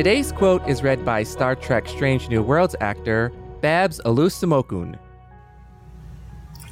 Today's quote is read by Star Trek Strange New Worlds actor Babs Olusanmokun.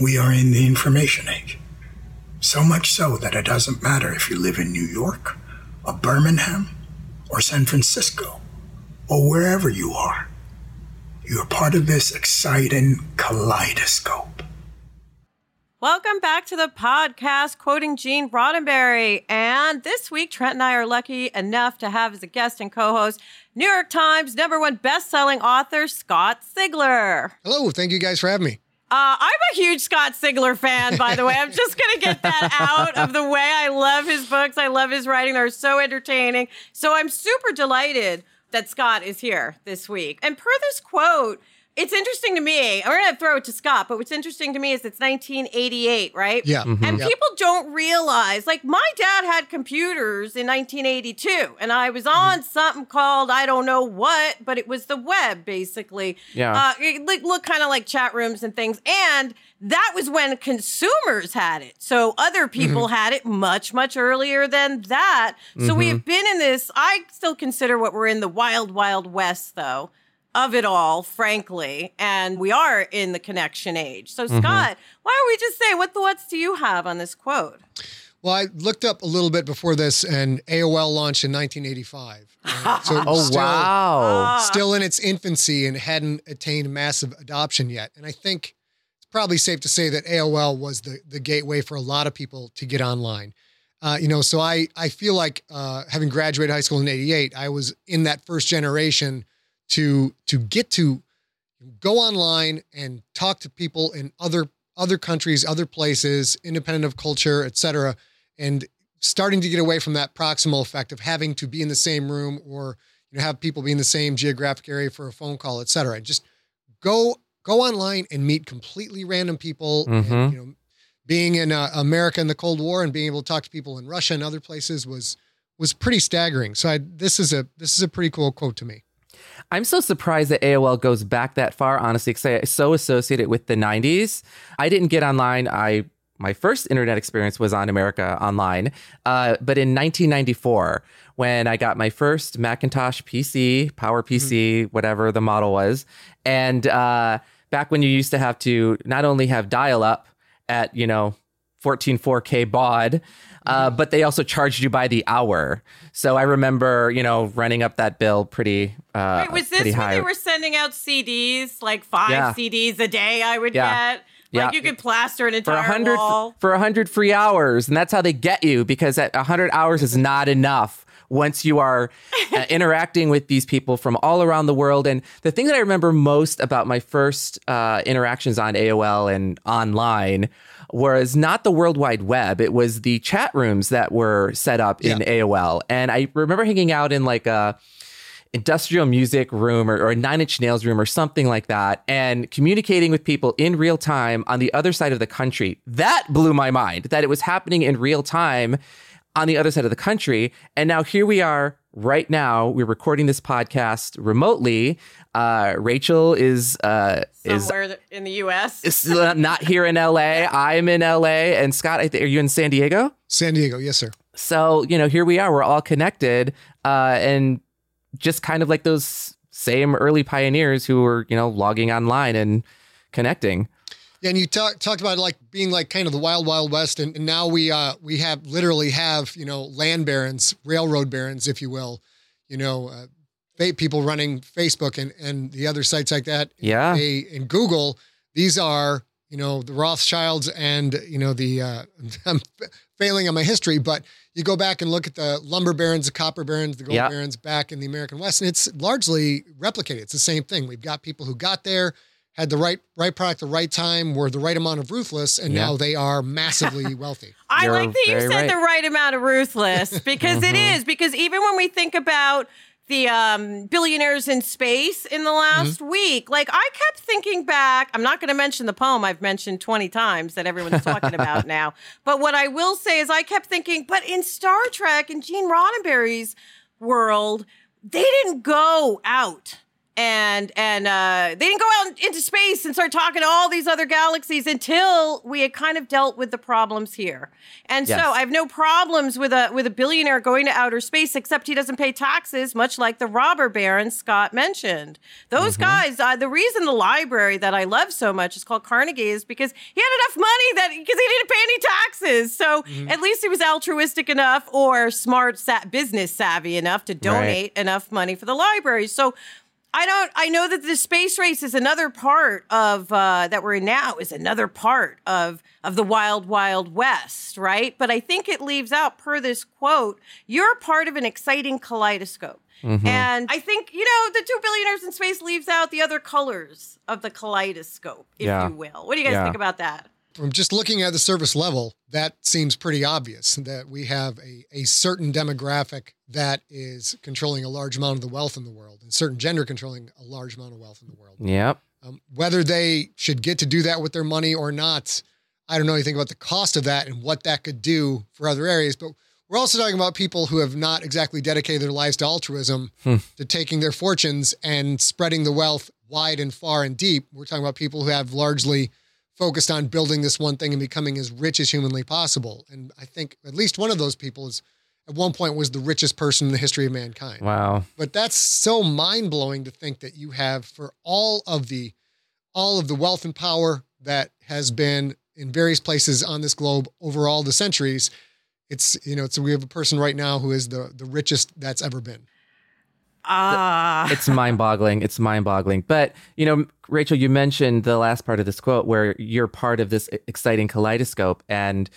We are in the information age. So much so that it doesn't matter if you live in New York, or Birmingham, or San Francisco, or wherever you are. You're part of this exciting kaleidoscope. Welcome back to the podcast, quoting Gene Roddenberry. And this week, Trent and I are lucky enough to have as a guest and co host New York Times number one best-selling author Scott Sigler. Hello, thank you guys for having me. Uh, I'm a huge Scott Sigler fan, by the way. I'm just going to get that out of the way. I love his books. I love his writing. They're so entertaining. So I'm super delighted that Scott is here this week. And per this quote, it's interesting to me. We're gonna throw it to Scott, but what's interesting to me is it's 1988, right? Yeah. Mm-hmm. And yep. people don't realize, like, my dad had computers in 1982, and I was on mm-hmm. something called I don't know what, but it was the web, basically. Yeah. Uh, it looked look kind of like chat rooms and things, and that was when consumers had it. So other people mm-hmm. had it much, much earlier than that. So mm-hmm. we have been in this. I still consider what we're in the wild, wild west, though of it all, frankly. And we are in the connection age. So, mm-hmm. Scott, why don't we just say what thoughts do you have on this quote? Well, I looked up a little bit before this, and AOL launched in 1985. So oh, still, wow. Still in its infancy and hadn't attained massive adoption yet. And I think it's probably safe to say that AOL was the, the gateway for a lot of people to get online. Uh, you know, so I, I feel like uh, having graduated high school in 88, I was in that first generation to to get to go online and talk to people in other other countries, other places, independent of culture, et cetera, and starting to get away from that proximal effect of having to be in the same room or you know have people be in the same geographic area for a phone call, et cetera. Just go go online and meet completely random people. Mm-hmm. And, you know, being in uh, America in the Cold War and being able to talk to people in Russia and other places was was pretty staggering. So I, this is a this is a pretty cool quote to me. I'm so surprised that AOL goes back that far, honestly, because I so associate it with the 90s. I didn't get online. I my first internet experience was on America Online, uh, but in 1994, when I got my first Macintosh PC, Power PC, mm-hmm. whatever the model was, and uh, back when you used to have to not only have dial up at you know 144k baud uh, but they also charged you by the hour. So I remember, you know, running up that bill pretty. Uh, Wait, was this when high. they were sending out CDs, like five yeah. CDs a day? I would yeah. get. Like yeah. you could plaster an entire for 100, wall for hundred free hours, and that's how they get you because at hundred hours is not enough once you are uh, interacting with these people from all around the world. And the thing that I remember most about my first uh, interactions on AOL and online was not the World Wide Web. It was the chat rooms that were set up in yeah. AOL. And I remember hanging out in like a industrial music room or, or, a nine inch nails room or something like that and communicating with people in real time on the other side of the country. That blew my mind that it was happening in real time on the other side of the country. And now here we are right now. We're recording this podcast remotely. Uh, Rachel is uh, somewhere is, in the U.S. is uh, not here in L.A. I'm in L.A. And Scott, I th- are you in San Diego? San Diego, yes, sir. So you know, here we are. We're all connected, uh, and just kind of like those same early pioneers who were you know logging online and connecting. Yeah, and you talk, talked about like being like kind of the wild, wild west, and, and now we uh we have literally have you know land barons, railroad barons, if you will, you know, uh, people running Facebook and and the other sites like that. Yeah. They in Google, these are you know the Rothschilds and you know the uh, I'm failing on my history, but you go back and look at the lumber barons, the copper barons, the gold Yeah. barons back in the American West, and it's largely replicated. It's the same thing. We've got people who got there, had the right right product, the right time, were the right amount of ruthless, and Yeah. now they are massively wealthy. I You're like that you said right. the right amount of ruthless because it is because even when we think about the um, billionaires in space in the last week, like I kept thinking back. I'm not going to mention the poem I've mentioned 20 times that everyone's talking about now, but what I will say is I kept thinking, but in Star Trek and Gene Roddenberry's world, they didn't go out and and uh, they didn't go out into space and start talking to all these other galaxies until we had kind of dealt with the problems here. And Yes. so I have no problems with a with a billionaire going to outer space, except he doesn't pay taxes, much like the robber baron Scott mentioned. Those guys, uh, the reason the library that I love so much is called Carnegie is because he had enough money that because he didn't pay any taxes, so at least he was altruistic enough or smart sa- business savvy enough to donate enough money for the library. So. I don't. I know that the space race is another part of uh, that we're in now is another part of of the wild, wild west, right? But I think it leaves out, per this quote, you're part of an exciting kaleidoscope, and I think you know the two billionaires in space leaves out the other colors of the kaleidoscope, if Yeah. you will. What do you guys Yeah. think about that? From just looking at the service level, that seems pretty obvious that we have a, a certain demographic that is controlling a large amount of the wealth in the world, and certain gender controlling a large amount of wealth in the world. Yep. Um, whether they should get to do that with their money or not, I don't know anything about the cost of that and what that could do for other areas. But we're also talking about people who have not exactly dedicated their lives to altruism, to taking their fortunes and spreading the wealth wide and far and deep. We're talking about people who have largely focused on building this one thing and becoming as rich as humanly possible. And I think at least one of those people is at one point was the richest person in the history of mankind. Wow. But that's so mind blowing to think that you have for all of the all of the wealth and power that has been in various places on this globe over all the centuries. It's you know, it's we have a person right now who is the the richest that's ever been. Ah, it's mind-boggling. It's mind-boggling. But you know, Rachel, you mentioned the last part of this quote where you're part of this exciting kaleidoscope, and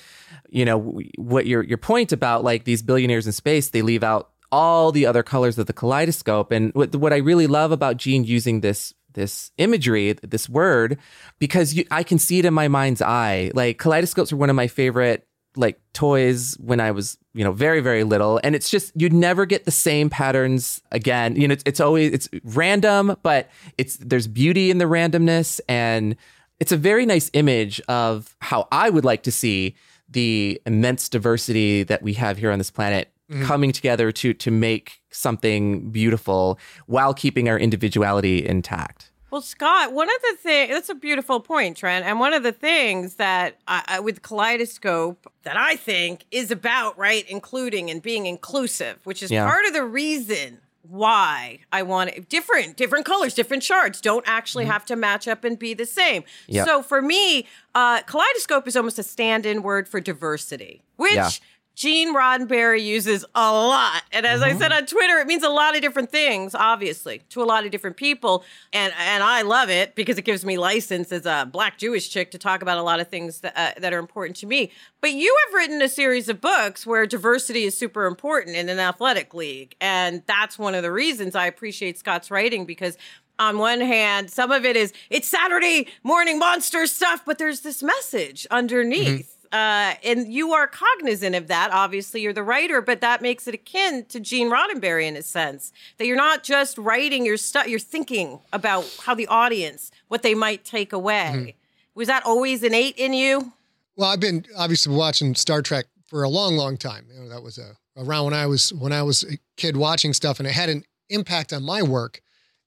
you know what your your point about like these billionaires in space, they leave out all the other colors of the kaleidoscope. And what what I really love about Gene using this this imagery, this word, because you, I can see it in my mind's eye. Like kaleidoscopes are one of my favorite like toys when I was, you know, very, very little. And it's just, you'd never get the same patterns again. You know, it's, it's always, it's random, but it's, there's beauty in the randomness. And it's a very nice image of how I would like to see the immense diversity that we have here on this planet mm-hmm. coming together to, to make something beautiful while keeping our individuality intact. Well, Scott, one of the things that's a beautiful point, Trent. And one of the things that I, I, with Kaleidoscope that I think is about, right, including and being inclusive, which is Yeah. part of the reason why I want it different, different colors, different shards don't actually have to match up and be the same. Yep. So for me, uh, Kaleidoscope is almost a stand in word for diversity, which Yeah. Gene Roddenberry uses a lot. And as I said on Twitter, it means a lot of different things, obviously, to a lot of different people. And and I love it because it gives me license as a black Jewish chick to talk about a lot of things that, uh, that are important to me. But you have written a series of books where diversity is super important in an athletic league. And that's one of the reasons I appreciate Scott's writing because on one hand, some of it is it's Saturday morning monster stuff, but there's this message underneath. Uh, and you are cognizant of that. Obviously, you're the writer, but that makes it akin to Gene Roddenberry in a sense that you're not just writing your stuff, you're thinking about how the audience, what they might take away. Was that always innate in you? Well, I've been obviously watching Star Trek for a long, long time. You know, that was a, around when I was when I was a kid watching stuff, and it had an impact on my work.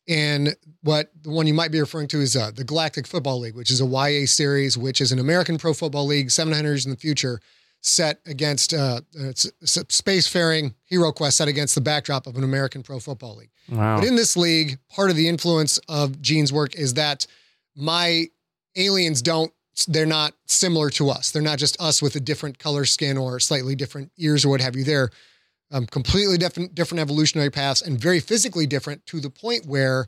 And what the one you might be referring to is uh, the Galactic Football League, which is a YA series, which is an American pro football league, 700 years in the future, set against uh, it's a spacefaring hero quest set against the backdrop of an American pro football league. Wow. But in this league, part of the influence of Gene's work is that my aliens don't they're not similar to us. They're not just us with a different color skin or slightly different ears or what have you. They're um, completely different different evolutionary paths and very physically different to the point where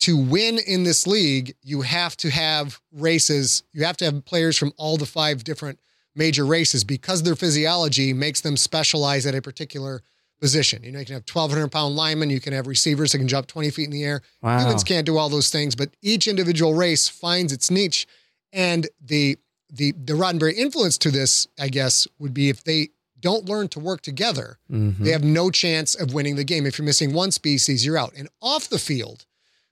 to win in this league, you have to have races. You have to have players from all the five different major races because their physiology makes them specialize at a particular position. You know, you can have 1,200 pound linemen, you can have receivers that can jump 20 feet in the air. Wow. Humans can't do all those things, but each individual race finds its niche. And the the the Roddenberry influence to this, I guess, would be if they don't learn to work together, Mhm. they have no chance of winning the game. If you're missing one species, you're out. And off the field,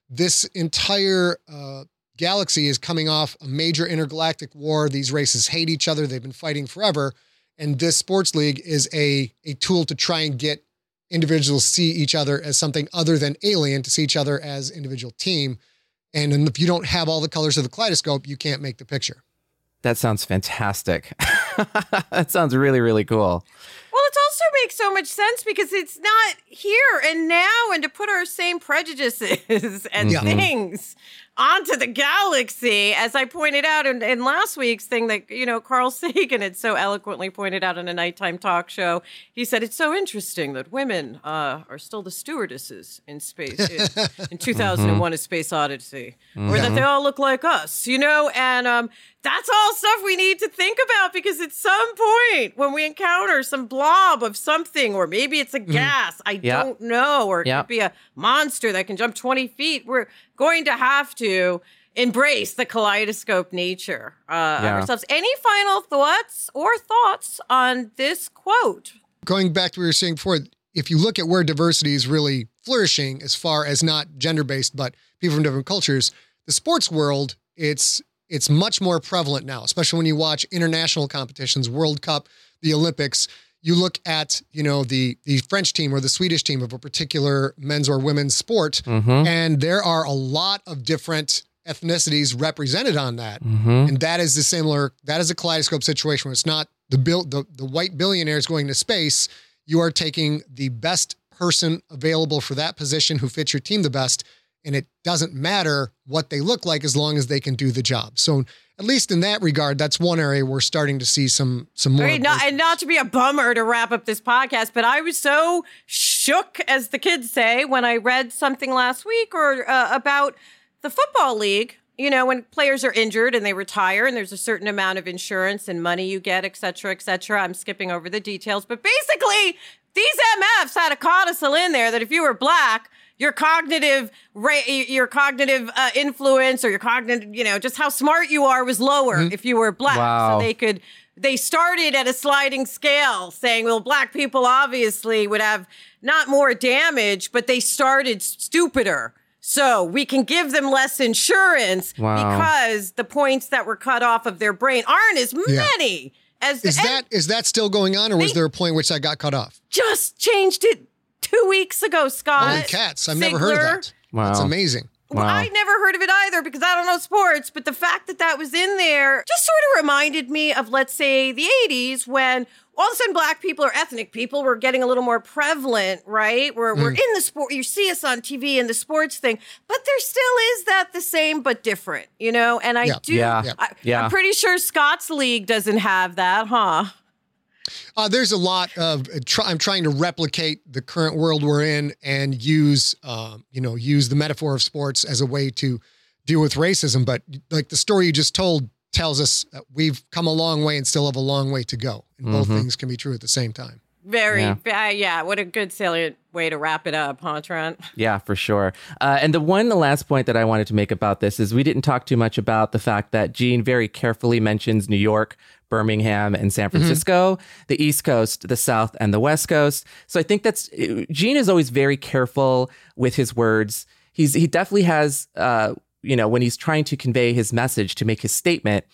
this entire uh, galaxy is coming off a major intergalactic war. These races hate each other. They've been fighting forever. And this sports league is a, a tool to try and get individuals see each other as something other than alien, to see each other as individual team. And if you don't have all the colors of the kaleidoscope, you can't make the picture. That sounds fantastic. that sounds really, really cool. Well, it also makes so much sense because it's not here and now, and to put our same prejudices and Yeah. Mm-hmm. things onto the galaxy, as I pointed out in, in last week's thing that, you know, Carl Sagan had so eloquently pointed out in a nighttime talk show. He said, It's so interesting that women uh, are still the stewardesses in space in, in 2001 A Space Odyssey, or that they all look like us, you know? And um, that's all stuff we need to think about because at some point when we encounter some blob of something, or maybe it's a gas, I Yeah. don't know, or it Yeah. could be a monster that can jump 20 feet, we're going to have to embrace the kaleidoscope nature uh, of ourselves. Any final thoughts or thoughts on this quote? going back to what we were saying before, if you look at where diversity is really flourishing as far as not gender based, but people from different cultures, the sports world, it's it's much more prevalent now, especially when you watch international competitions, World Cup, the Olympics. You look at, you know, the the French team or the Swedish team of a particular men's or women's sport, Mm-hmm. and there are a lot of different ethnicities represented on that. Mm-hmm. And that is the similar, that is a kaleidoscope situation where it's not the bill, the, the white billionaires going to space. You are taking the best person available for that position who fits your team the best. And it doesn't matter what they look like as long as they can do the job. So at least in that regard, that's one area we're starting to see some some more. Right, not, and not to be a bummer to wrap up this podcast, but I was so shook, as the kids say, when I read something last week or uh, about the football league. You know, when players are injured and they retire, and there's a certain amount of insurance and money you get, et cetera, et cetera. I'm skipping over the details, but basically, these MFs had a codicil in there that if you were black, your cognitive your cognitive uh, influence or your cognitive, you know, just how smart you are was lower if you were black. Wow. So they could they started at a sliding scale saying well black people obviously would have not more damage but they started stupider so we can give them less insurance Wow. because the points that were cut off of their brain aren't as many as is and that is that still going on, or was there a point which I got cut off? just changed it two weeks ago scott Holy cats! I've never heard of that. Wow. That's amazing. Well, Wow. I never heard of it either because I don't know sports, but the fact that that was in there just sort of reminded me of, let's say, the 80s when all of a sudden black people or ethnic people were getting a little more prevalent, right? We're, we're hmm. in the sport, you see us on TV in the sports thing, but there still is that the same but different, you know? And I Yeah. do. Yeah. I, Yeah. I'm pretty sure Scott's League doesn't have that, huh? Uh, there's a lot of uh, try, I'm trying to replicate the current world we're in and use, um, you know, use the metaphor of sports as a way to deal with racism. But like the story you just told tells us that we've come a long way and still have a long way to go. And both things can be true at the same time. Very, Yeah. yeah. yeah. What a good salient way to wrap it up, huh, Trent? Yeah, for sure. Uh, and the one, the last point that I wanted to make about this is we didn't talk too much about the fact that Gene very carefully mentions New York, Birmingham, and San Francisco, the East Coast, the South, and the West Coast. So I think that's Gene is always very careful with his words. He's he definitely has, uh, you know, when he's trying to convey his message to make his statement,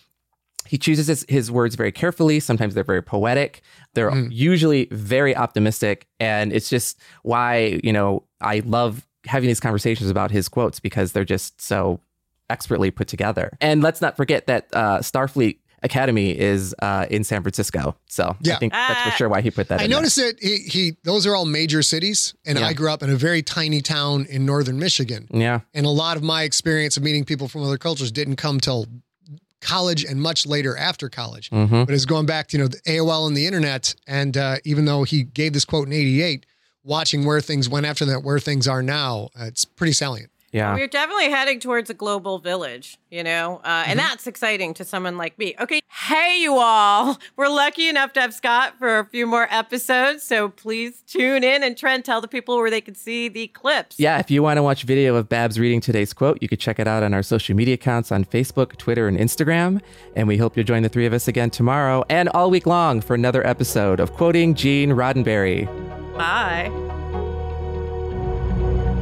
he chooses his, his words very carefully. Sometimes they're very poetic. They're usually very optimistic. And it's just why, you know, I love having these conversations about his quotes because they're just so expertly put together. And let's not forget that uh, Starfleet Academy is uh, in San Francisco. So yeah. I Yeah. think that's for Ah. sure why he put that I in there. noticed that he, he those are all major cities, and Yeah. I grew up in a very tiny town in northern Michigan. Yeah. And a lot of my experience of meeting people from other cultures didn't come till college and much later after college. Mhm. But it's going back to, you know, the AOL and the internet. And uh, even though he gave this quote in 88, watching where things went after that, where things are now, uh, it's pretty salient. Yeah. We're definitely heading towards a global village, you know, uh, and that's exciting to someone like me. Okay. Hey, you all. We're lucky enough to have Scott for a few more episodes. So please tune in and Trent, tell the people where they can see the clips. Yeah, if you want to watch video of Babs reading today's quote, you could check it out on our social media accounts on Facebook, Twitter, and Instagram. And we hope you'll join the three of us again tomorrow and all week long for another episode of Quoting Gene Roddenberry. Bye.